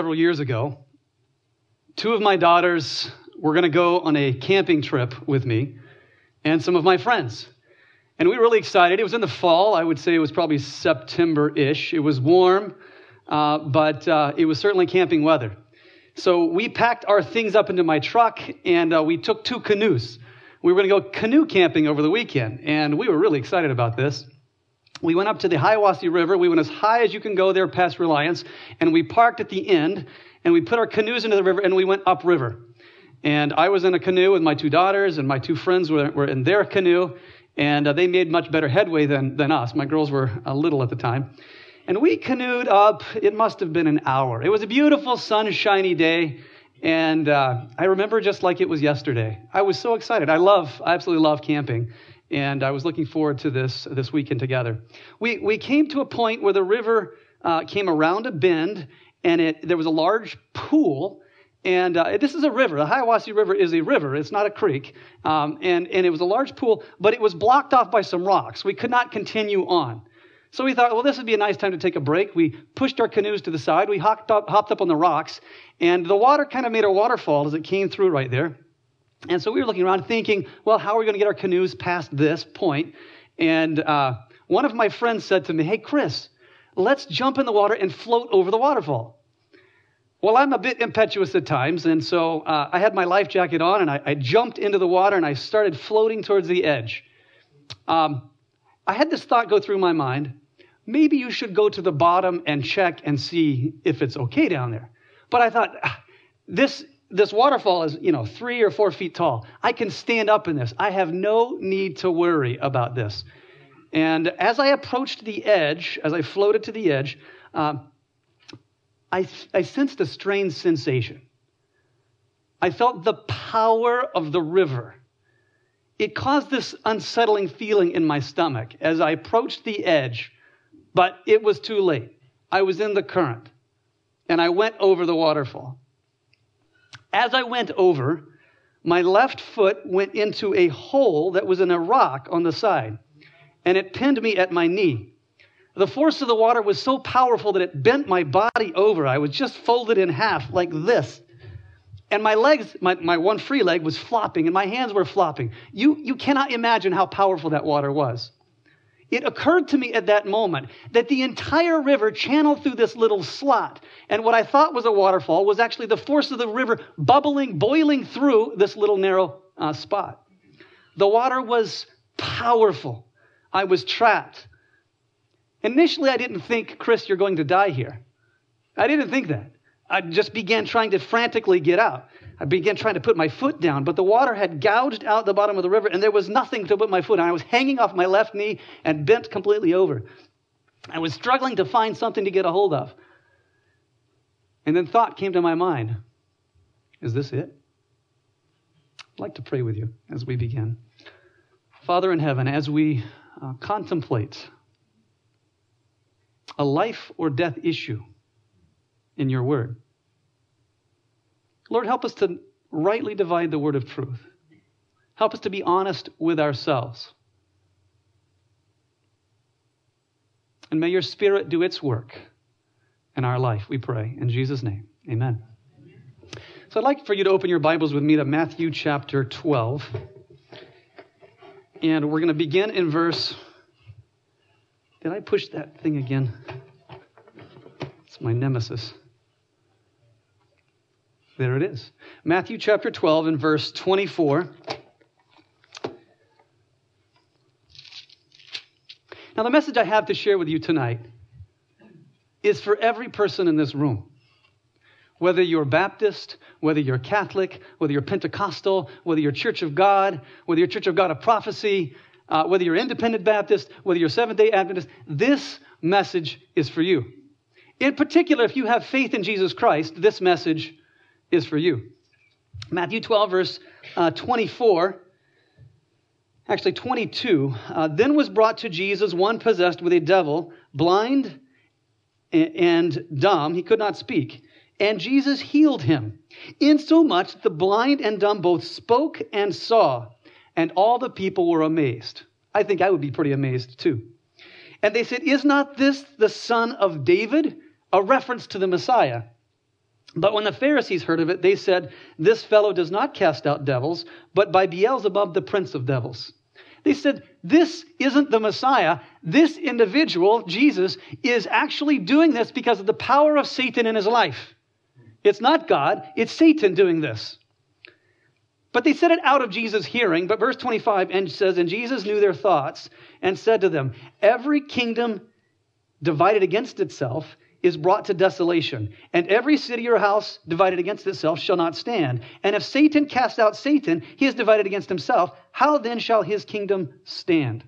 several years ago, two of my daughters were going to go on a camping trip with me and some of my friends. And we were really excited. It was in the fall. I would say it was probably September ish. It was warm, uh, but uh, it was certainly camping weather. So we packed our things up into my truck and uh, we took two canoes. We were going to go canoe camping over the weekend, and we were really excited about this. We went up to the Hiwassee River. We went as high as you can go there past Reliance, and we parked at the end, and we put our canoes into the river, and we went upriver. And I was in a canoe with my two daughters, and my two friends were, were in their canoe, and uh, they made much better headway than, than us. My girls were a little at the time. And we canoed up, it must have been an hour. It was a beautiful, sunshiny day, and uh, I remember just like it was yesterday. I was so excited. I love, I absolutely love camping and I was looking forward to this this weekend together. We we came to a point where the river uh, came around a bend, and it there was a large pool. And uh, this is a river. The Hiwassee River is a river. It's not a creek. Um, and, and it was a large pool, but it was blocked off by some rocks. We could not continue on. So we thought, well, this would be a nice time to take a break. We pushed our canoes to the side. We hopped up, hopped up on the rocks, and the water kind of made a waterfall as it came through right there. And so we were looking around thinking, well, how are we going to get our canoes past this point? And uh, one of my friends said to me, hey, Chris, let's jump in the water and float over the waterfall. Well, I'm a bit impetuous at times, and so uh, I had my life jacket on, and I, I, jumped into the water and I started floating towards the edge. Um, I had this thought go through my mind maybe you should go to the bottom and check and see if it's okay down there. But I thought, ah, this this waterfall is, you know, three or four feet tall. I can stand up in this. I have no need to worry about this. And as I approached the edge, as I floated to the edge, um, I, I sensed a strange sensation. I felt the power of the river. It caused this unsettling feeling in my stomach as I approached the edge, but it was too late. I was in the current, and I went over the waterfall. As I went over, my left foot went into a hole that was in a rock on the side, and it pinned me at my knee. The force of the water was so powerful that it bent my body over. I was just folded in half like this. And my legs, my, my one free leg was flopping, and my hands were flopping. You, you cannot imagine how powerful that water was it occurred to me at that moment that the entire river channeled through this little slot. And what I thought was a waterfall was actually the force of the river bubbling, boiling through this little narrow uh, spot. The water was powerful. I was trapped. Initially, I didn't think, Chris, you're going to die here. I didn't think that. I just began trying to frantically get out. I began trying to put my foot down, but the water had gouged out the bottom of the river, and there was nothing to put my foot on. I was hanging off my left knee and bent completely over. I was struggling to find something to get a hold of. And then thought came to my mind Is this it? I'd like to pray with you as we begin. Father in heaven, as we uh, contemplate a life or death issue in your word, Lord, help us to rightly divide the word of truth. Help us to be honest with ourselves. And may your spirit do its work in our life, we pray. In Jesus' name, amen. So I'd like for you to open your Bibles with me to Matthew chapter 12. And we're going to begin in verse. Did I push that thing again? It's my nemesis. There it is. Matthew chapter 12 and verse 24. Now, the message I have to share with you tonight is for every person in this room. Whether you're Baptist, whether you're Catholic, whether you're Pentecostal, whether you're Church of God, whether you're Church of God of Prophecy, uh, whether you're Independent Baptist, whether you're Seventh day Adventist, this message is for you. In particular, if you have faith in Jesus Christ, this message is for you. Matthew 12, verse uh, 24, actually 22. Uh, then was brought to Jesus one possessed with a devil, blind and dumb. He could not speak. And Jesus healed him, insomuch that the blind and dumb both spoke and saw, and all the people were amazed. I think I would be pretty amazed too. And they said, Is not this the son of David? A reference to the Messiah. But when the Pharisees heard of it, they said, This fellow does not cast out devils, but by Beelzebub, the prince of devils. They said, This isn't the Messiah. This individual, Jesus, is actually doing this because of the power of Satan in his life. It's not God, it's Satan doing this. But they said it out of Jesus' hearing. But verse 25 and says, And Jesus knew their thoughts and said to them, Every kingdom divided against itself is brought to desolation, and every city or house divided against itself shall not stand. And if Satan cast out Satan, he is divided against himself. How then shall his kingdom stand?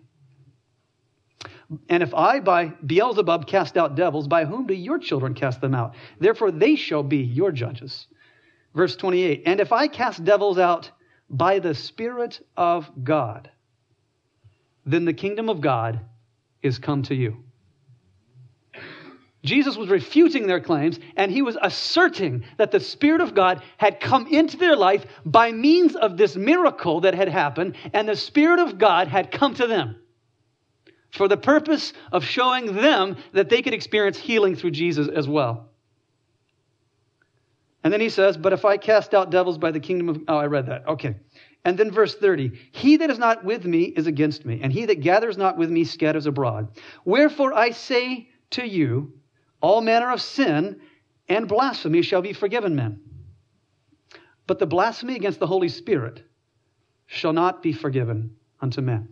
And if I by Beelzebub cast out devils, by whom do your children cast them out? Therefore they shall be your judges. Verse 28 And if I cast devils out by the Spirit of God, then the kingdom of God is come to you. Jesus was refuting their claims and he was asserting that the Spirit of God had come into their life by means of this miracle that had happened, and the Spirit of God had come to them for the purpose of showing them that they could experience healing through Jesus as well. And then he says, But if I cast out devils by the kingdom of. Oh, I read that. Okay. And then verse 30 He that is not with me is against me, and he that gathers not with me scatters abroad. Wherefore I say to you, all manner of sin and blasphemy shall be forgiven men. But the blasphemy against the Holy Spirit shall not be forgiven unto men.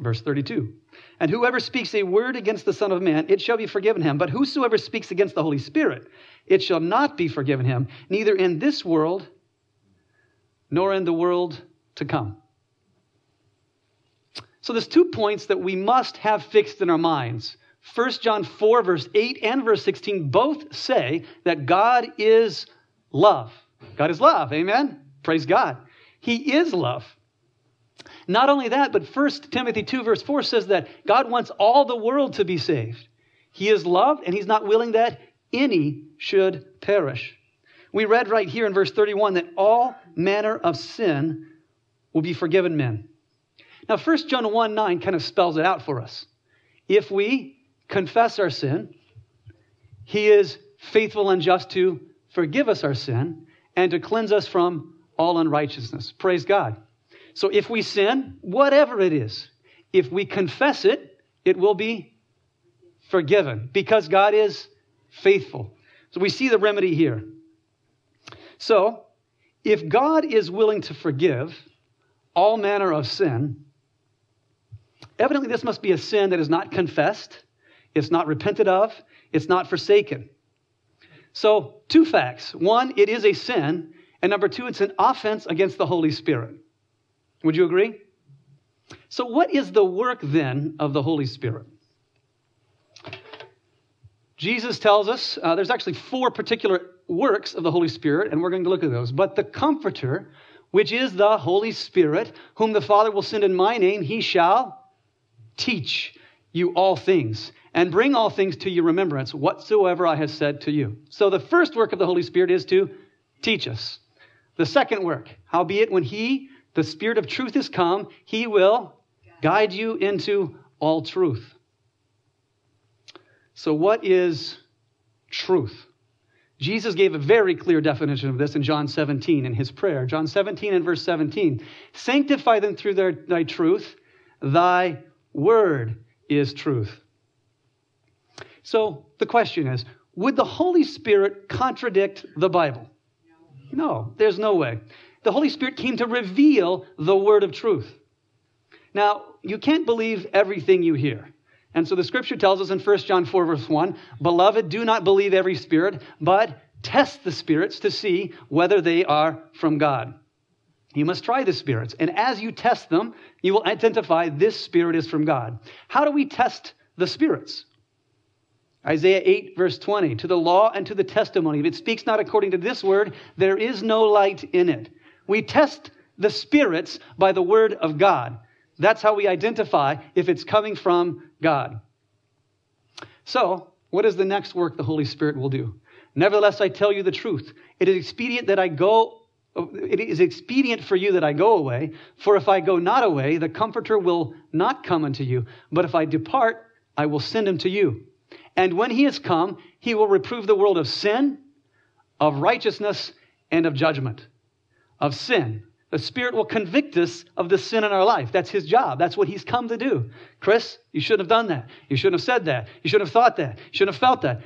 Verse 32 And whoever speaks a word against the Son of Man, it shall be forgiven him. But whosoever speaks against the Holy Spirit, it shall not be forgiven him, neither in this world nor in the world to come. So there's two points that we must have fixed in our minds 1 John 4, verse 8 and verse 16 both say that God is love. God is love. Amen? Praise God. He is love. Not only that, but 1 Timothy 2, verse 4 says that God wants all the world to be saved. He is love, and He's not willing that any should perish. We read right here in verse 31 that all manner of sin will be forgiven men. Now, 1 John 1 9 kind of spells it out for us. If we confess our sin, He is faithful and just to forgive us our sin and to cleanse us from all unrighteousness. Praise God. So if we sin, whatever it is, if we confess it, it will be forgiven because God is faithful. So we see the remedy here. So, if God is willing to forgive all manner of sin, evidently this must be a sin that is not confessed it's not repented of, it's not forsaken. So, two facts. One, it is a sin. And number two, it's an offense against the Holy Spirit. Would you agree? So, what is the work then of the Holy Spirit? Jesus tells us uh, there's actually four particular works of the Holy Spirit, and we're going to look at those. But the Comforter, which is the Holy Spirit, whom the Father will send in my name, he shall teach you all things and bring all things to your remembrance whatsoever I have said to you. So the first work of the Holy Spirit is to teach us. The second work, howbeit when he, the Spirit of truth, is come, he will guide you into all truth. So, what is truth? Jesus gave a very clear definition of this in John 17 in his prayer. John 17 and verse 17 Sanctify them through their, thy truth, thy word is truth. So the question is would the Holy Spirit contradict the Bible? No, there's no way. The Holy Spirit came to reveal the word of truth. Now, you can't believe everything you hear. And so the scripture tells us in 1 John 4, verse 1 Beloved, do not believe every spirit, but test the spirits to see whether they are from God. You must try the spirits. And as you test them, you will identify this spirit is from God. How do we test the spirits? Isaiah 8, verse 20, to the law and to the testimony. If it speaks not according to this word, there is no light in it. We test the spirits by the word of God. That's how we identify if it's coming from God. So, what is the next work the Holy Spirit will do? Nevertheless, I tell you the truth. It is expedient that I go. It is expedient for you that I go away, for if I go not away, the Comforter will not come unto you. But if I depart, I will send him to you. And when he has come, he will reprove the world of sin, of righteousness and of judgment, of sin. The Spirit will convict us of the sin in our life. That's His job. That's what He's come to do. Chris, you shouldn't have done that. You shouldn't have said that. You shouldn't have thought that. You shouldn't have felt that.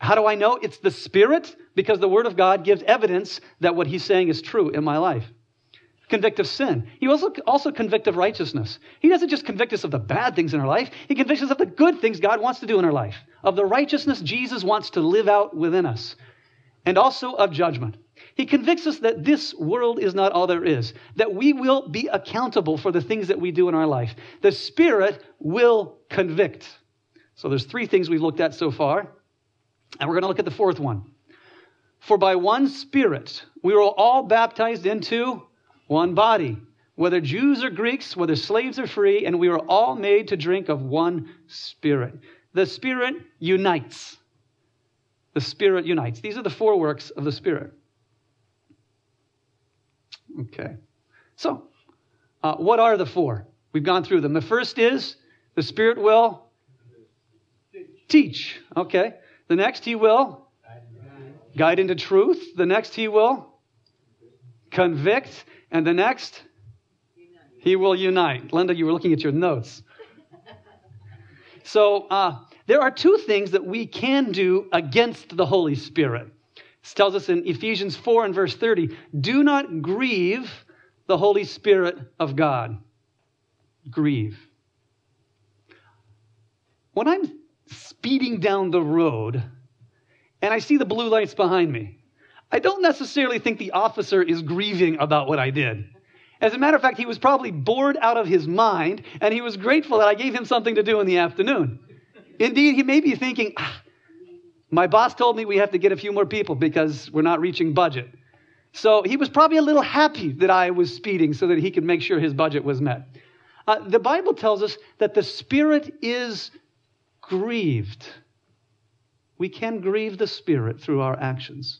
How do I know? It's the Spirit because the Word of God gives evidence that what He's saying is true in my life. Convict of sin. He also, also convict of righteousness. He doesn't just convict us of the bad things in our life, He convicts us of the good things God wants to do in our life, of the righteousness Jesus wants to live out within us, and also of judgment. He convicts us that this world is not all there is, that we will be accountable for the things that we do in our life. The Spirit will convict. So there's three things we've looked at so far, and we're going to look at the fourth one. For by one Spirit we were all baptized into one body, whether Jews or Greeks, whether slaves or free, and we were all made to drink of one Spirit. The Spirit unites. The Spirit unites. These are the four works of the Spirit. Okay. So, uh, what are the four? We've gone through them. The first is the Spirit will teach. Okay. The next, He will guide into truth. The next, He will convict. And the next, He will unite. Linda, you were looking at your notes. So, uh, there are two things that we can do against the Holy Spirit. This tells us in Ephesians 4 and verse 30 do not grieve the Holy Spirit of God. Grieve. When I'm speeding down the road and I see the blue lights behind me, I don't necessarily think the officer is grieving about what I did. As a matter of fact, he was probably bored out of his mind and he was grateful that I gave him something to do in the afternoon. Indeed, he may be thinking, ah, my boss told me we have to get a few more people because we're not reaching budget. So he was probably a little happy that I was speeding so that he could make sure his budget was met. Uh, the Bible tells us that the Spirit is grieved. We can grieve the Spirit through our actions.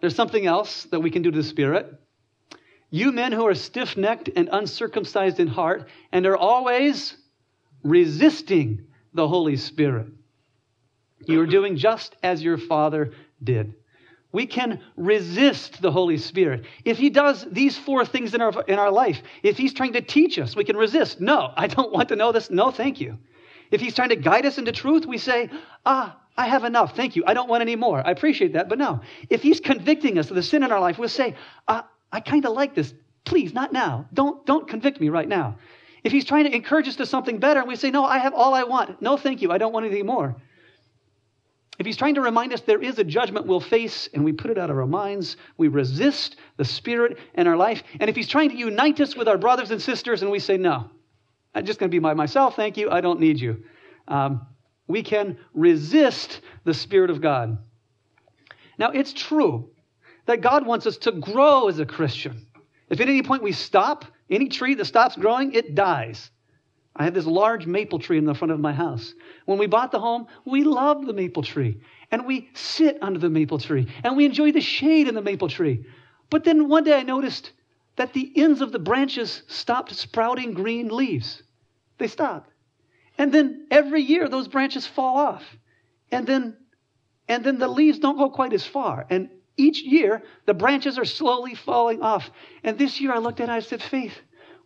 There's something else that we can do to the Spirit. You men who are stiff necked and uncircumcised in heart and are always resisting the Holy Spirit. You are doing just as your Father did. We can resist the Holy Spirit. If He does these four things in our, in our life, if He's trying to teach us, we can resist. No, I don't want to know this. No, thank you. If He's trying to guide us into truth, we say, Ah, I have enough. Thank you. I don't want any more. I appreciate that. But no, if He's convicting us of the sin in our life, we'll say, ah, I kind of like this. Please, not now. Don't, don't convict me right now. If He's trying to encourage us to something better, and we say, No, I have all I want. No, thank you. I don't want anything more. If he's trying to remind us there is a judgment we'll face and we put it out of our minds, we resist the Spirit in our life. And if he's trying to unite us with our brothers and sisters and we say, no, I'm just going to be by myself, thank you, I don't need you, um, we can resist the Spirit of God. Now, it's true that God wants us to grow as a Christian. If at any point we stop, any tree that stops growing, it dies. I have this large maple tree in the front of my house. When we bought the home, we loved the maple tree. And we sit under the maple tree. And we enjoy the shade in the maple tree. But then one day I noticed that the ends of the branches stopped sprouting green leaves. They stopped. And then every year those branches fall off. And then and then the leaves don't go quite as far. And each year the branches are slowly falling off. And this year I looked at it and I said, Faith,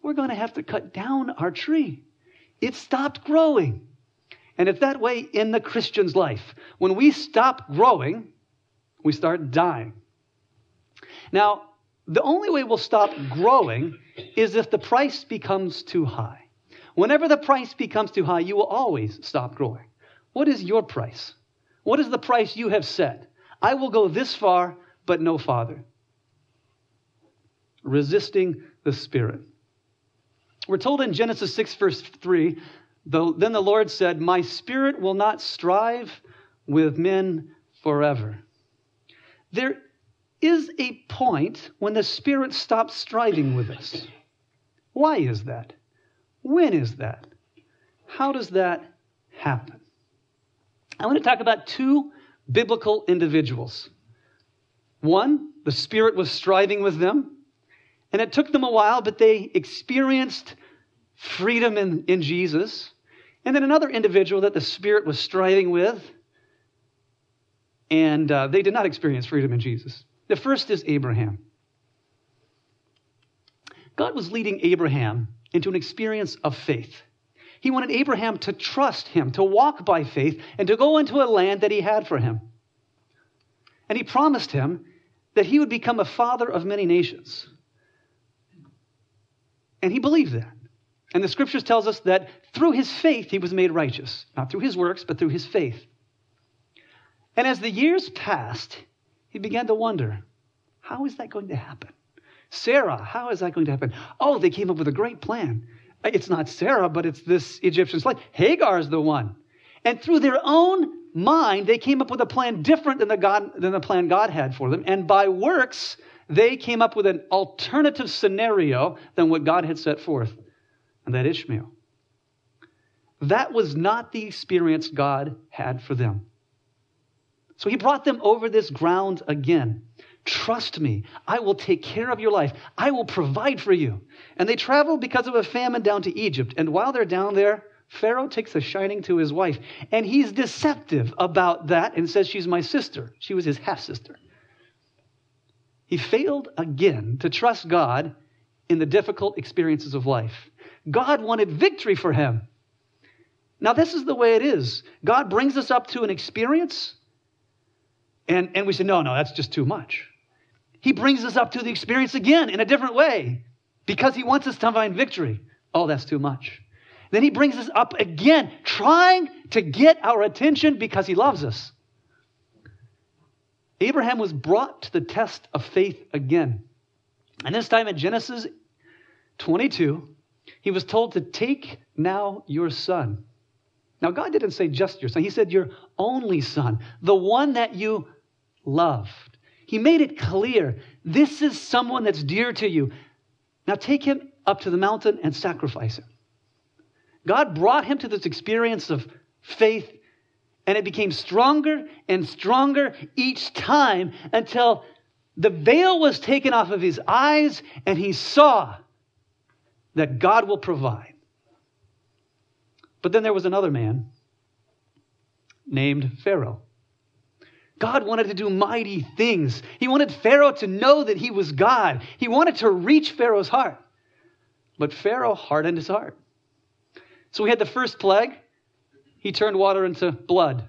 we're going to have to cut down our tree it stopped growing. And it's that way in the Christian's life. When we stop growing, we start dying. Now, the only way we'll stop growing is if the price becomes too high. Whenever the price becomes too high, you will always stop growing. What is your price? What is the price you have set? I will go this far, but no farther. Resisting the Spirit. We're told in Genesis 6, verse 3, then the Lord said, My spirit will not strive with men forever. There is a point when the spirit stops striving with us. Why is that? When is that? How does that happen? I want to talk about two biblical individuals. One, the Spirit was striving with them. And it took them a while, but they experienced freedom in, in Jesus. And then another individual that the Spirit was striving with and uh, they did not experience freedom in Jesus. The first is Abraham. God was leading Abraham into an experience of faith. He wanted Abraham to trust him, to walk by faith, and to go into a land that he had for him. And he promised him that he would become a father of many nations. And he believed that. And the scriptures tells us that through his faith he was made righteous, not through his works, but through his faith. And as the years passed, he began to wonder, how is that going to happen? Sarah, how is that going to happen? Oh, they came up with a great plan. It's not Sarah, but it's this Egyptian slave. Hagar is the one. And through their own mind, they came up with a plan different than the, God, than the plan God had for them. And by works, they came up with an alternative scenario than what God had set forth, and that Ishmael. That was not the experience God had for them. So he brought them over this ground again. Trust me, I will take care of your life. I will provide for you. And they travel because of a famine down to Egypt. And while they're down there, Pharaoh takes a shining to his wife. And he's deceptive about that and says she's my sister. She was his half sister. He failed again to trust God in the difficult experiences of life. God wanted victory for him. Now, this is the way it is God brings us up to an experience, and, and we say, no, no, that's just too much. He brings us up to the experience again in a different way because he wants us to find victory. Oh, that's too much. Then he brings us up again, trying to get our attention because he loves us. Abraham was brought to the test of faith again. And this time in Genesis 22, he was told to take now your son. Now, God didn't say just your son, He said your only son, the one that you loved. He made it clear this is someone that's dear to you. Now, take him up to the mountain and sacrifice him. God brought him to this experience of faith and it became stronger and stronger each time until the veil was taken off of his eyes and he saw that God will provide. But then there was another man named Pharaoh. God wanted to do mighty things. He wanted Pharaoh to know that he was God. He wanted to reach Pharaoh's heart. But Pharaoh hardened his heart. So we had the first plague he turned water into blood.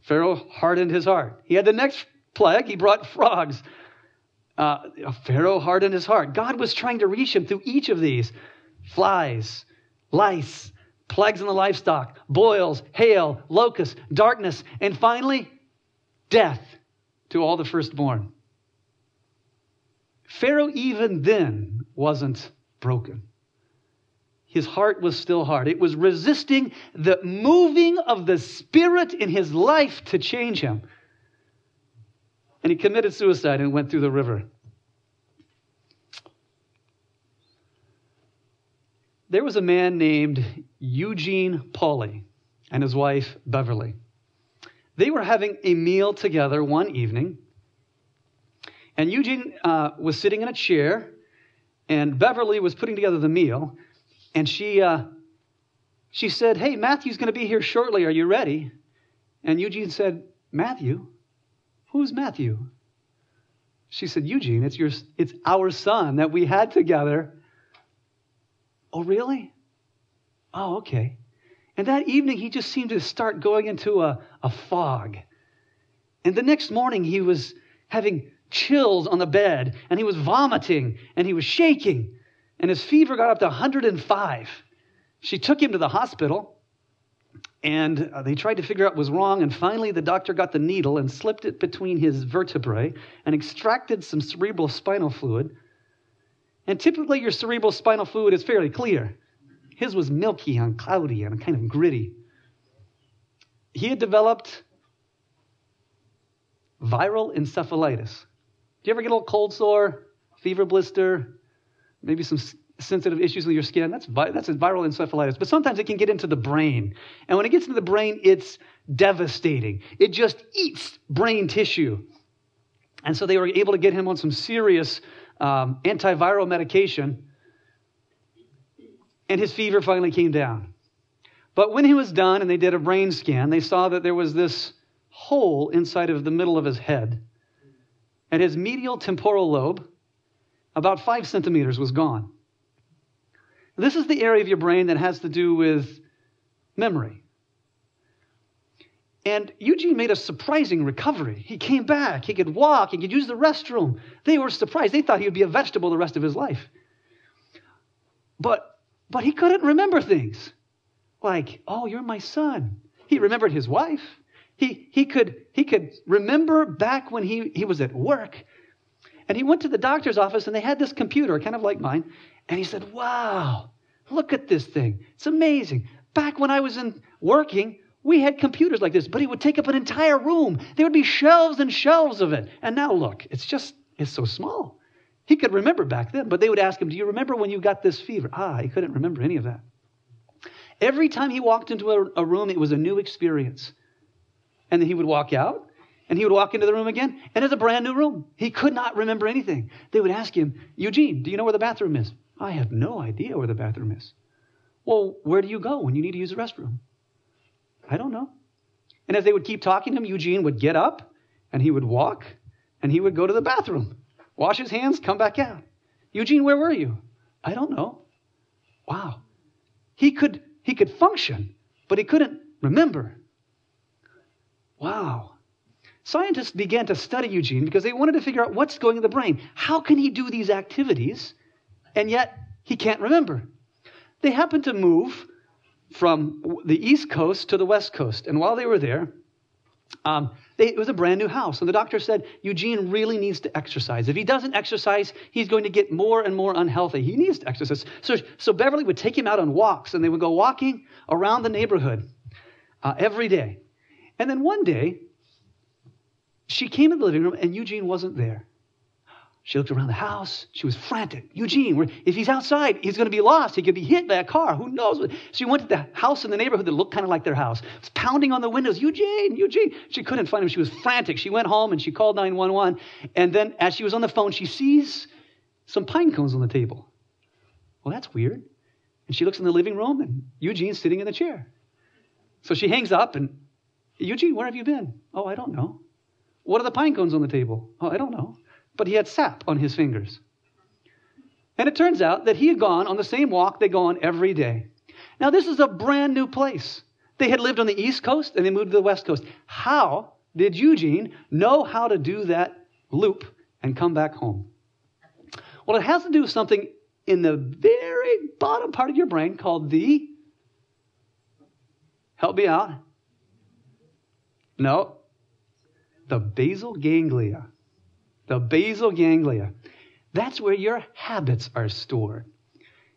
Pharaoh hardened his heart. He had the next plague, he brought frogs. Uh, Pharaoh hardened his heart. God was trying to reach him through each of these flies, lice, plagues in the livestock, boils, hail, locusts, darkness, and finally, death to all the firstborn. Pharaoh, even then, wasn't broken his heart was still hard. It was resisting the moving of the Spirit in his life to change him. And he committed suicide and went through the river. There was a man named Eugene Pauly and his wife Beverly. They were having a meal together one evening, and Eugene uh, was sitting in a chair, and Beverly was putting together the meal and she, uh, she said, Hey, Matthew's going to be here shortly. Are you ready? And Eugene said, Matthew? Who's Matthew? She said, Eugene, it's, your, it's our son that we had together. Oh, really? Oh, okay. And that evening, he just seemed to start going into a, a fog. And the next morning, he was having chills on the bed, and he was vomiting, and he was shaking and his fever got up to 105. She took him to the hospital, and uh, they tried to figure out what was wrong. And finally, the doctor got the needle and slipped it between his vertebrae and extracted some cerebral spinal fluid. And typically, your cerebral spinal fluid is fairly clear. His was milky and cloudy and kind of gritty. He had developed viral encephalitis. Do you ever get a little cold sore, fever blister, maybe some sensitive issues with your skin. That's, that's a viral encephalitis. But sometimes it can get into the brain. And when it gets into the brain, it's devastating. It just eats brain tissue. And so they were able to get him on some serious um, antiviral medication. And his fever finally came down. But when he was done and they did a brain scan, they saw that there was this hole inside of the middle of his head, and his medial temporal lobe, about five centimeters, was gone. This is the area of your brain that has to do with memory. And Eugene made a surprising recovery. He came back. He could walk. He could use the restroom. They were surprised. They thought he would be a vegetable the rest of his life. But, but he couldn't remember things like, oh, you're my son. He remembered his wife. He, he, could, he could remember back when he, he was at work. And he went to the doctor's office and they had this computer, kind of like mine. And he said, wow, look at this thing. It's amazing. Back when I was in working, we had computers like this, but it would take up an entire room. There would be shelves and shelves of it. And now look, it's just, it's so small. He could remember back then, but they would ask him, Do you remember when you got this fever? Ah, he couldn't remember any of that. Every time he walked into a, a room, it was a new experience. And then he would walk out and he would walk into the room again, and it's a brand new room. He could not remember anything. They would ask him, Eugene, do you know where the bathroom is? I have no idea where the bathroom is. Well, where do you go when you need to use the restroom? I don't know. And as they would keep talking to him, Eugene would get up and he would walk and he would go to the bathroom, wash his hands, come back out. Eugene, where were you? I don't know. Wow. He could he could function, but he couldn't remember. Wow. Scientists began to study Eugene because they wanted to figure out what's going in the brain. How can he do these activities and yet he can't remember? They happened to move from the East Coast to the West Coast. And while they were there, um, they, it was a brand new house. And the doctor said, Eugene really needs to exercise. If he doesn't exercise, he's going to get more and more unhealthy. He needs to exercise. So, so Beverly would take him out on walks, and they would go walking around the neighborhood uh, every day. And then one day, she came in the living room, and Eugene wasn't there. She looked around the house. She was frantic. Eugene, if he's outside, he's going to be lost. He could be hit by a car. Who knows? She went to the house in the neighborhood that looked kind of like their house. It was pounding on the windows. Eugene, Eugene. She couldn't find him. She was frantic. She went home and she called 911. And then as she was on the phone, she sees some pine cones on the table. Well, that's weird. And she looks in the living room and Eugene's sitting in the chair. So she hangs up and, Eugene, where have you been? Oh, I don't know. What are the pine cones on the table? Oh, I don't know but he had sap on his fingers. And it turns out that he had gone on the same walk they go on every day. Now, this is a brand new place. They had lived on the East Coast and they moved to the West Coast. How did Eugene know how to do that loop and come back home? Well, it has to do with something in the very bottom part of your brain called the. Help me out. No. The basal ganglia the basal ganglia. That's where your habits are stored.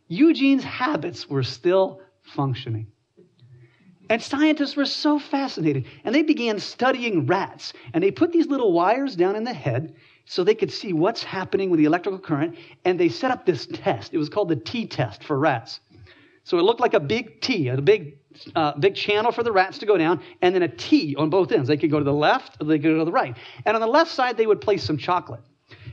Eugene's habits were still functioning. And scientists were so fascinated. And they began studying rats. And they put these little wires down in the head so they could see what's happening with the electrical current. And they set up this test. It was called the T test for rats. So it looked like a big T, a big, uh, big channel for the rats to go down, and then a T on both ends. They could go to the left or they could go to the right. And on the left side, they would place some chocolate.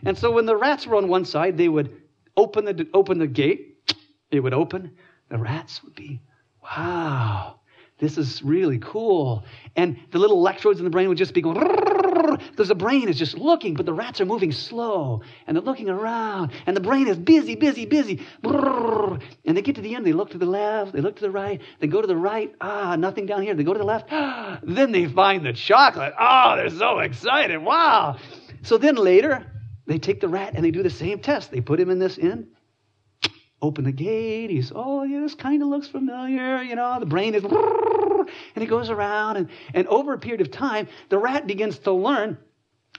And so when the rats were on one side, they would open the, open the gate. It would open. The rats would be, wow, this is really cool. And the little electrodes in the brain would just be going, because the brain is just looking, but the rats are moving slow and they're looking around, and the brain is busy, busy, busy. And they get to the end, they look to the left, they look to the right, they go to the right, ah, nothing down here. They go to the left, then they find the chocolate. Oh, they're so excited. Wow. So then later, they take the rat and they do the same test. They put him in this end open the gate. He's, oh, yeah, this kind of looks familiar. You know, the brain is and it goes around. And, and over a period of time, the rat begins to learn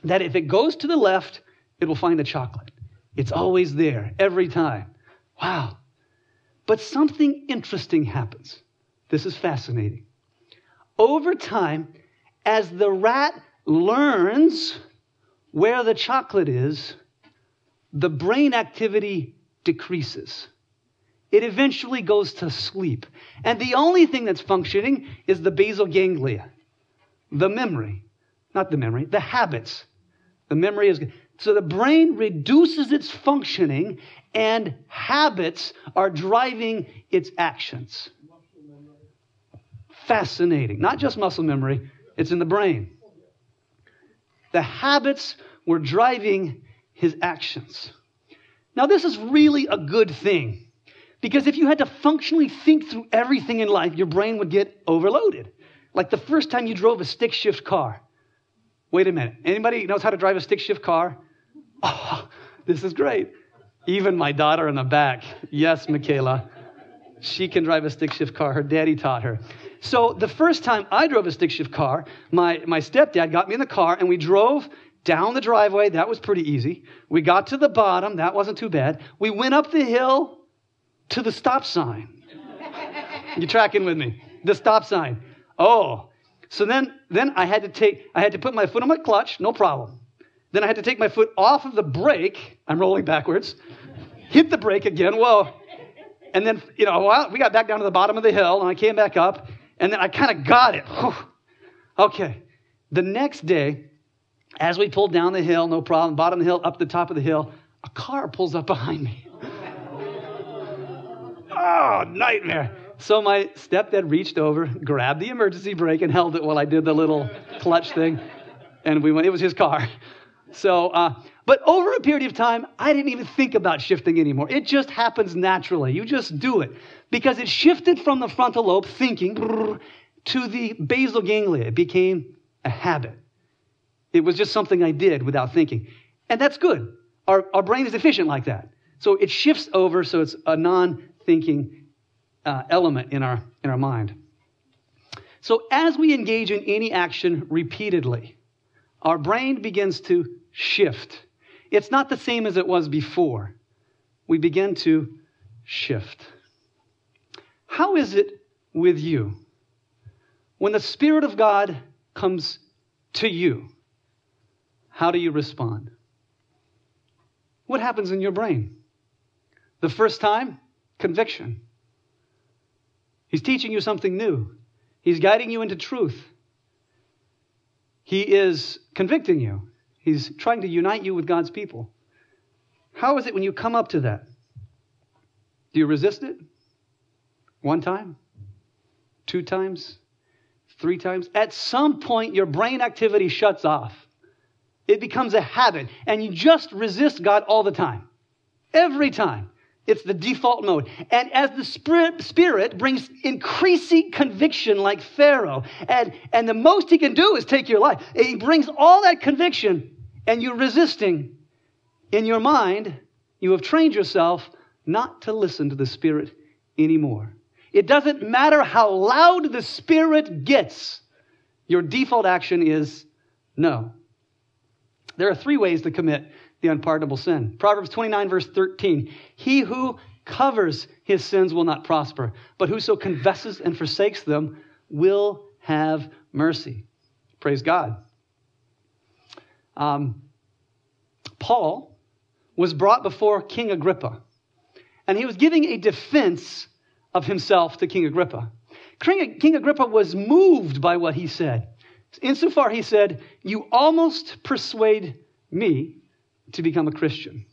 that if it goes to the left, it will find the chocolate. It's always there, every time. Wow. But something interesting happens. This is fascinating. Over time, as the rat learns where the chocolate is, the brain activity decreases it eventually goes to sleep. And the only thing that's functioning is the basal ganglia, the memory, not the memory, the habits. The memory is. So the brain reduces its functioning, and habits are driving its actions. Fascinating. Not just muscle memory, it's in the brain. The habits were driving his actions. Now, this is really a good thing because if you had to functionally think through everything in life, your brain would get overloaded. Like the first time you drove a stick shift car. Wait a minute. Anybody knows how to drive a stick shift car? Oh, this is great. Even my daughter in the back. Yes, Michaela. She can drive a stick shift car. Her daddy taught her. So the first time I drove a stick shift car, my, my stepdad got me in the car and we drove down the driveway. That was pretty easy. We got to the bottom. That wasn't too bad. We went up the hill to the stop sign. you tracking with me? The stop sign. Oh, so then, then I had to take, I had to put my foot on my clutch, no problem. Then I had to take my foot off of the brake. I'm rolling backwards. Hit the brake again. Whoa. And then, you know, well, we got back down to the bottom of the hill and I came back up and then I kind of got it. Whew. Okay. The next day, as we pulled down the hill, no problem, bottom of the hill, up the top of the hill, a car pulls up behind me. Oh, nightmare. So my stepdad reached over, grabbed the emergency brake, and held it while I did the little clutch thing. And we went, it was his car. So, uh, but over a period of time, I didn't even think about shifting anymore. It just happens naturally. You just do it because it shifted from the frontal lobe thinking to the basal ganglia. It became a habit. It was just something I did without thinking. And that's good. Our, our brain is efficient like that. So it shifts over, so it's a non thinking uh, element in our, in our mind. So as we engage in any action repeatedly, our brain begins to shift. It's not the same as it was before. We begin to shift. How is it with you? When the Spirit of God comes to you, how do you respond? What happens in your brain? The first time, conviction. He's teaching you something new. He's guiding you into truth. He is convicting you. He's trying to unite you with God's people. How is it when you come up to that? Do you resist it? One time? Two times? Three times? At some point, your brain activity shuts off. It becomes a habit, and you just resist God all the time. Every time. It's the default mode. And as the spirit, brings increasing conviction, like Pharaoh, and, and the most he can do is take your life. He brings all that conviction, and you're resisting. In your mind, you have trained yourself not to listen to the Spirit anymore. It doesn't matter how loud the Spirit gets, your default action is no. There are three ways to commit the unpardonable sin. Proverbs 29, verse 13 He who covers his sins will not prosper, but whoso confesses and forsakes them will have mercy. Praise God. Um, Paul was brought before King Agrippa, and he was giving a defense of himself to King Agrippa. King, King Agrippa was moved by what he said. Insofar, he said, You almost persuade me to become a Christian.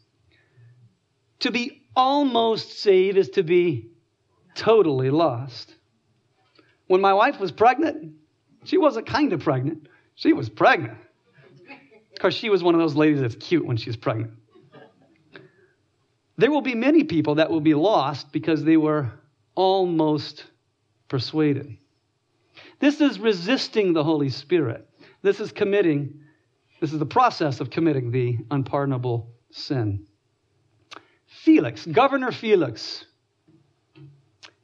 To be almost saved is to be totally lost. When my wife was pregnant, she wasn't kind of pregnant, she was pregnant. Because she was one of those ladies that's cute when she's pregnant. There will be many people that will be lost because they were almost persuaded. This is resisting the Holy Spirit. This is committing, this is the process of committing the unpardonable sin. Felix, Governor Felix.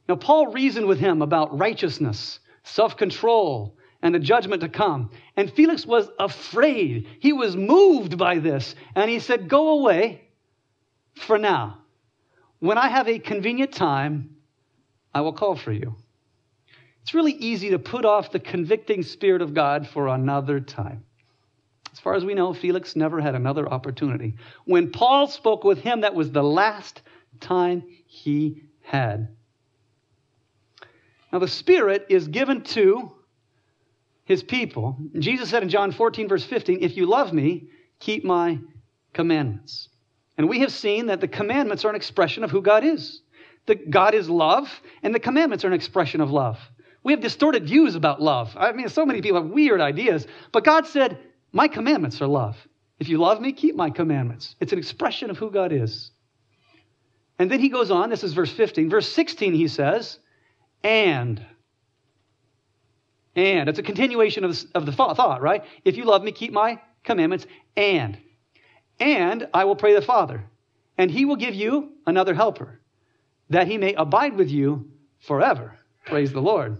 Now, Paul reasoned with him about righteousness, self control, and the judgment to come. And Felix was afraid. He was moved by this. And he said, Go away for now. When I have a convenient time, I will call for you. It's really easy to put off the convicting Spirit of God for another time. As far as we know, Felix never had another opportunity. When Paul spoke with him, that was the last time he had. Now, the Spirit is given to his people. Jesus said in John 14, verse 15, If you love me, keep my commandments. And we have seen that the commandments are an expression of who God is. That God is love, and the commandments are an expression of love. We have distorted views about love. I mean, so many people have weird ideas. But God said, My commandments are love. If you love me, keep my commandments. It's an expression of who God is. And then he goes on, this is verse 15. Verse 16, he says, and. And. It's a continuation of, of the thought, right? If you love me, keep my commandments, and. And I will pray the Father, and he will give you another helper, that he may abide with you forever. Praise the Lord.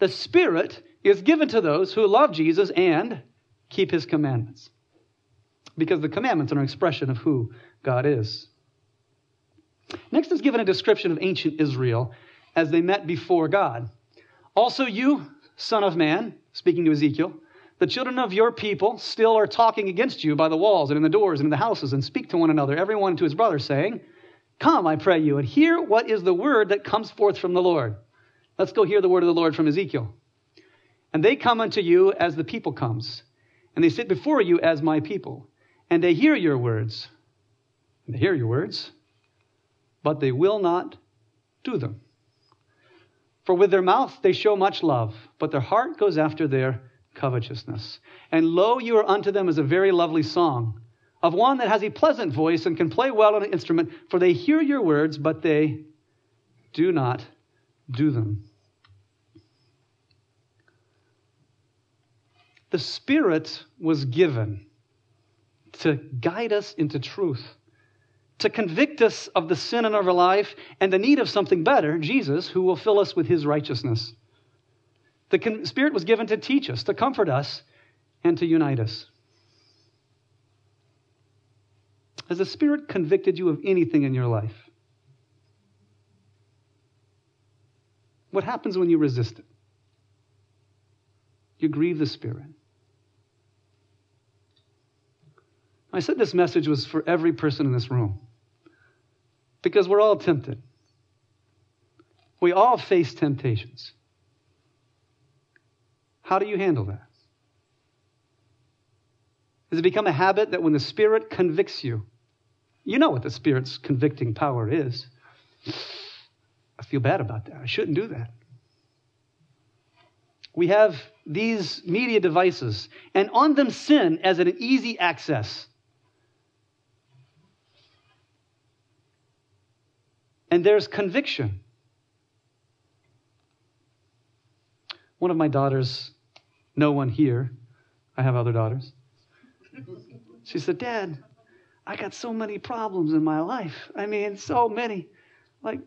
The Spirit is given to those who love Jesus and keep his commandments. Because the commandments are an expression of who God is. Next is given a description of ancient Israel as they met before God. Also, you, Son of Man, speaking to Ezekiel, the children of your people still are talking against you by the walls and in the doors and in the houses and speak to one another, everyone to his brother, saying, Come, I pray you, and hear what is the word that comes forth from the Lord. Let's go hear the word of the Lord from Ezekiel. And they come unto you as the people comes, and they sit before you as my people, and they hear your words. They hear your words, but they will not do them. For with their mouth they show much love, but their heart goes after their covetousness. And lo, you are unto them as a very lovely song, of one that has a pleasant voice and can play well on an instrument, for they hear your words, but they do not do them. The Spirit was given to guide us into truth, to convict us of the sin in our life and the need of something better, Jesus, who will fill us with his righteousness. The Spirit was given to teach us, to comfort us, and to unite us. Has the Spirit convicted you of anything in your life? What happens when you resist it? You grieve the Spirit. I said this message was for every person in this room because we're all tempted. We all face temptations. How do you handle that? Has it become a habit that when the Spirit convicts you, you know what the Spirit's convicting power is? I feel bad about that. I shouldn't do that. We have these media devices, and on them sin as an easy access. And there's conviction. One of my daughters no one here. I have other daughters. She said, Dad, I got so many problems in my life. I mean, so many. Like,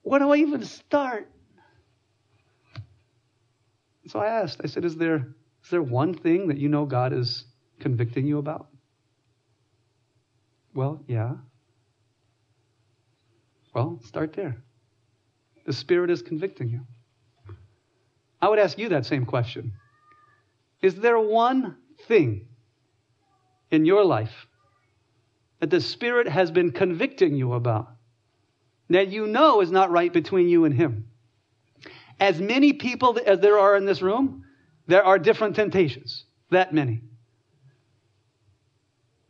where do I even start? So I asked, I said, is there, is there one thing that you know God is convicting you about? Well, yeah. Well, start there. The Spirit is convicting you. I would ask you that same question. Is there one thing in your life that the Spirit has been convicting you about that you know is not right between you and Him? As many people as there are in this room, there are different temptations. That many.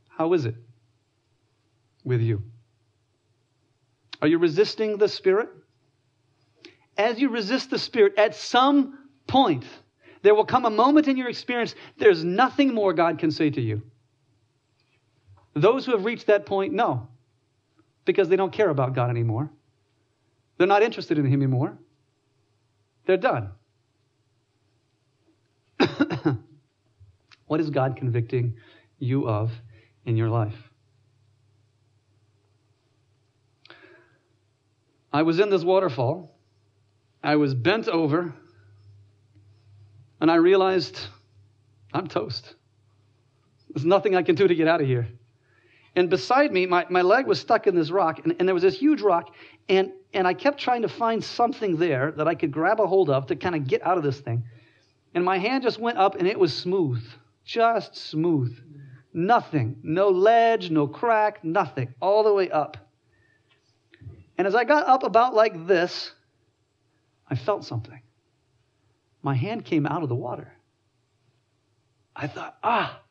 How is it with you? Are you resisting the Spirit? As you resist the Spirit, at some point, there will come a moment in your experience, there's nothing more God can say to you. Those who have reached that point know because they don't care about God anymore. They're not interested in Him anymore. They're done. what is God convicting you of in your life? I was in this waterfall. I was bent over and I realized I'm toast. There's nothing I can do to get out of here. And beside me, my, my leg was stuck in this rock, and, and there was this huge rock, and, and I kept trying to find something there that I could grab a hold of to kind of get out of this thing. And my hand just went up, and it was smooth, just smooth. Nothing, no ledge, no crack, nothing, all the way up. And as I got up about like this, I felt something my hand came out of the water. I thought, ah,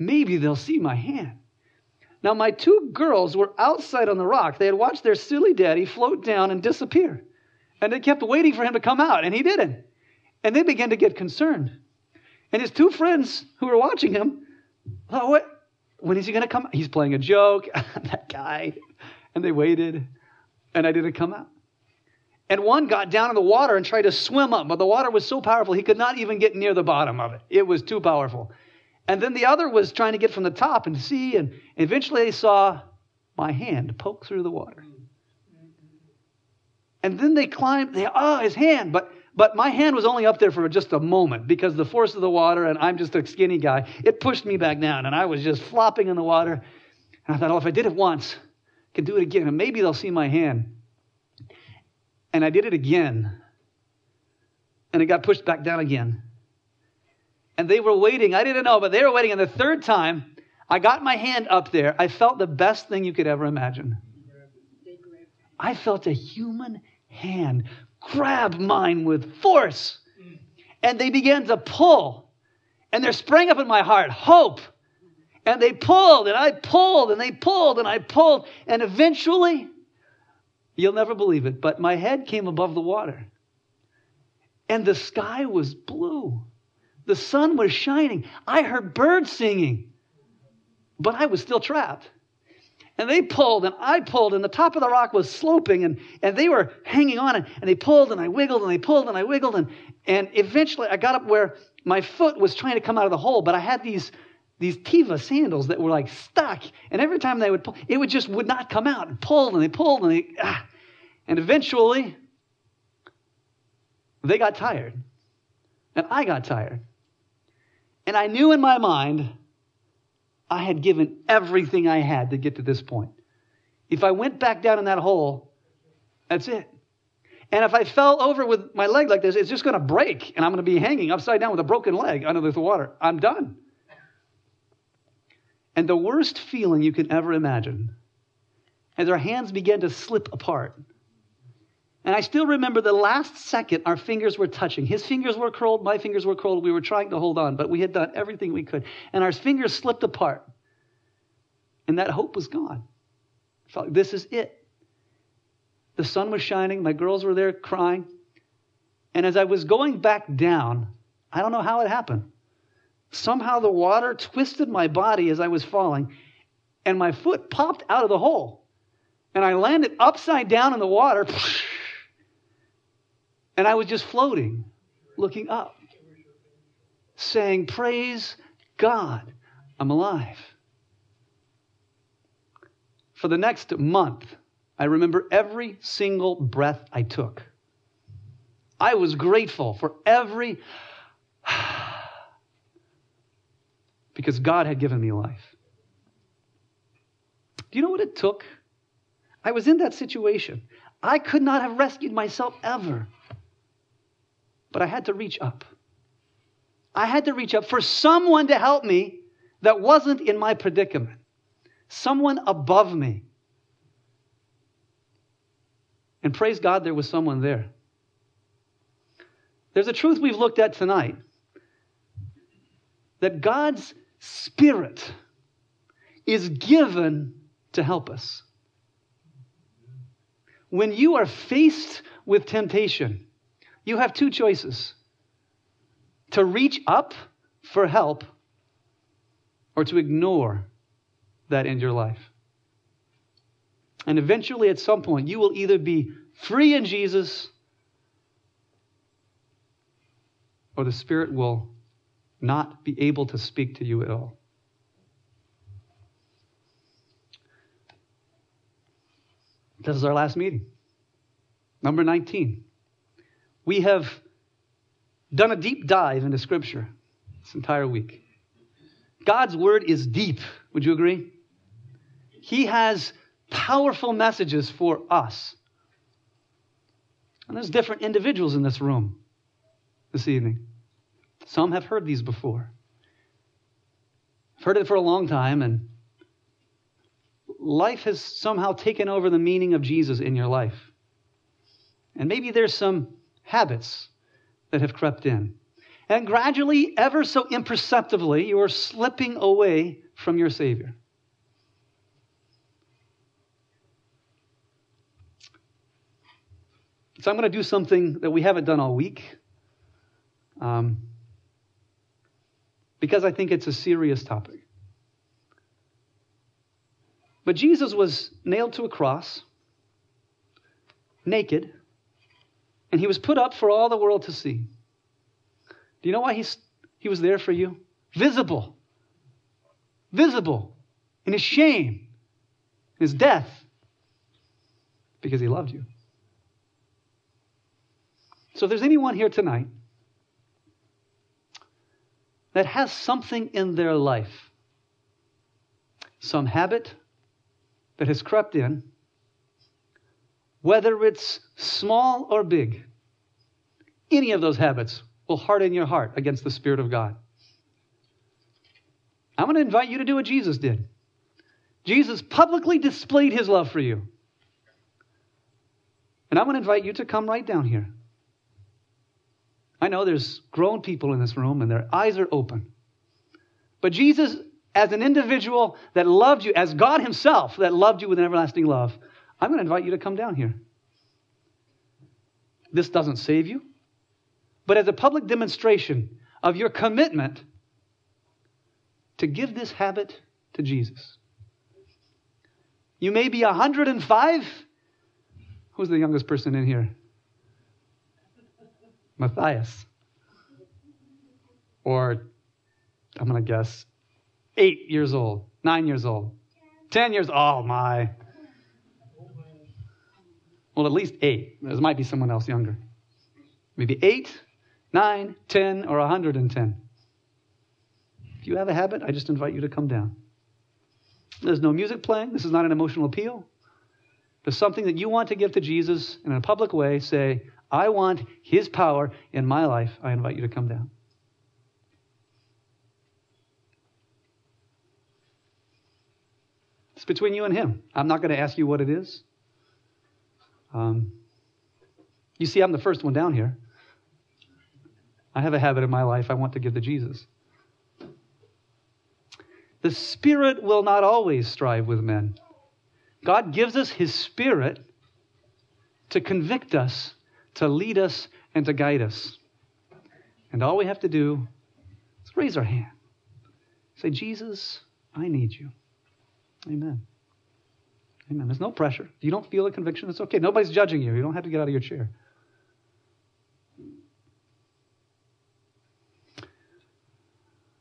maybe they'll see my hand. Now, my two girls were outside on the rock. They had watched their silly daddy float down and disappear. And they kept waiting for him to come out, and he didn't. And they began to get concerned. And his two friends who were watching him thought, what? When is he going to come? He's playing a joke, that guy. And they waited, and I didn't come out. And one got down in the water and tried to swim up, but the water was so powerful he could not even get near the bottom of it. It was too powerful. And then the other was trying to get from the top and see, and eventually they saw my hand poke through the water. And then they climbed, they, oh, his hand. But, but my hand was only up there for just a moment because the force of the water, and I'm just a skinny guy, it pushed me back down, and I was just flopping in the water. And I thought, oh, if I did it once, could do it again, and maybe they'll see my hand. And I did it again. And it got pushed back down again. And they were waiting. I didn't know, but they were waiting. And the third time, I got my hand up there. I felt the best thing you could ever imagine. I felt a human hand grab mine with force. And they began to pull. And there sprang up in my heart hope. And they pulled, and I pulled, and they pulled, and I pulled. And eventually, you'll never believe it, but my head came above the water. And the sky was blue. The sun was shining. I heard birds singing. But I was still trapped. And they pulled and I pulled, and the top of the rock was sloping, and, and they were hanging on, and, and they pulled and I wiggled and they pulled and I wiggled, and, and eventually I got up where my foot was trying to come out of the hole, but I had these, these Teva sandals that were like stuck, and every time they would pull, it would just would not come out, and pulled and they pulled and they, ah. and eventually they got tired, and I got tired. And I knew in my mind I had given everything I had to get to this point. If I went back down in that hole, that's it. And if I fell over with my leg like this, it's just going to break, and I'm going to be hanging upside down with a broken leg under the water. I'm done. And the worst feeling you can ever imagine, as our hands began to slip apart. And I still remember the last second our fingers were touching. His fingers were curled, my fingers were curled. We were trying to hold on, but we had done everything we could. And our fingers slipped apart. And that hope was gone. I felt like this is it. The sun was shining, my girls were there crying. And as I was going back down, I don't know how it happened. Somehow the water twisted my body as I was falling, and my foot popped out of the hole. And I landed upside down in the water. And I was just floating, looking up, saying, Praise God, I'm alive. For the next month, I remember every single breath I took. I was grateful for every, because God had given me life. Do you know what it took? I was in that situation. I could not have rescued myself ever. But I had to reach up. I had to reach up for someone to help me that wasn't in my predicament, someone above me. And praise God, there was someone there. There's a truth we've looked at tonight that God's Spirit is given to help us. When you are faced with temptation, you have two choices to reach up for help or to ignore that in your life. And eventually, at some point, you will either be free in Jesus or the Spirit will not be able to speak to you at all. This is our last meeting. Number 19. We have done a deep dive into Scripture this entire week. God's Word is deep. Would you agree? He has powerful messages for us. And there's different individuals in this room this evening. Some have heard these before. I've heard it for a long time, and life has somehow taken over the meaning of Jesus in your life. And maybe there's some habits that have crept in. And gradually, ever so imperceptibly, you are slipping away from your Savior. So I'm going to do something that we haven't done all week. Um, because I think it's a serious topic. But Jesus was nailed to a cross, naked, and he was put up for all the world to see. Do you know why he's, he was there for you? Visible. Visible. In his shame, in his death, because he loved you. So if there's anyone here tonight that has something in their life, some habit that has crept in, whether it's small or big, any of those habits will harden your heart against the Spirit of God. I'm going to invite you to do what Jesus did. Jesus publicly displayed his love for you. And I'm going to invite you to come right down here. I know there's grown people in this room and their eyes are open. But Jesus, as an individual that loved you, as God Himself that loved you with an everlasting love, I'm going to invite you to come down here. This doesn't save you, but as a public demonstration of your commitment to give this habit to Jesus. You may be 105. Who's the youngest person in here? Matthias. Or, I'm going to guess, eight years old, nine years old, 10 years Oh, my. Well, at least eight. There might be someone else younger. Maybe eight, nine, ten, 10, or 110. If you have a habit, I just invite you to come down. There's no music playing. This is not an emotional appeal. There's something that you want to give to Jesus in a public way. Say, I want His power in my life. I invite you to come down. It's between you and Him. I'm not going to ask you what it is. Um, you see, I'm the first one down here. I have a habit in my life I want to give to Jesus. The Spirit will not always strive with men. God gives us His Spirit to convict us to lead us and to guide us. And all we have to do is raise our hand. Say, Jesus, I need you. Amen. Amen. There's no pressure. If you don't feel a conviction, it's okay. Nobody's judging you. You don't have to get out of your chair.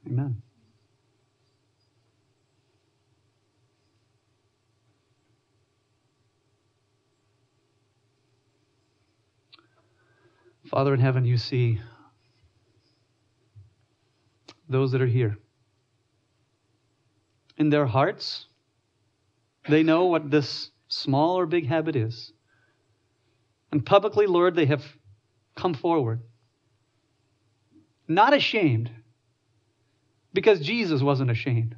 Amen. Father in heaven, you see those that are here. In their hearts, they know what this small or big habit is. And publicly, Lord, they have come forward. Not ashamed, because Jesus wasn't ashamed.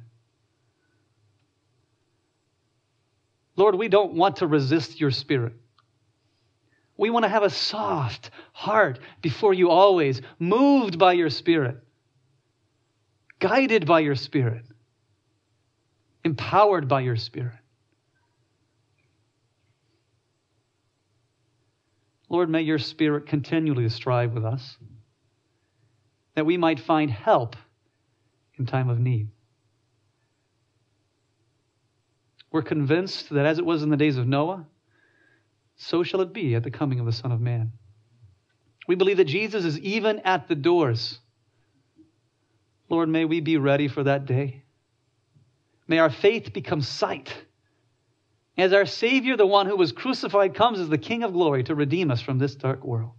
Lord, we don't want to resist your spirit. We want to have a soft heart before you always, moved by your Spirit, guided by your Spirit, empowered by your Spirit. Lord, may your Spirit continually strive with us that we might find help in time of need. We're convinced that as it was in the days of Noah, so shall it be at the coming of the Son of Man. We believe that Jesus is even at the doors. Lord, may we be ready for that day. May our faith become sight. As our Savior, the one who was crucified, comes as the King of glory to redeem us from this dark world.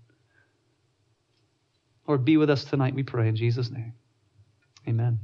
Lord, be with us tonight, we pray, in Jesus' name. Amen.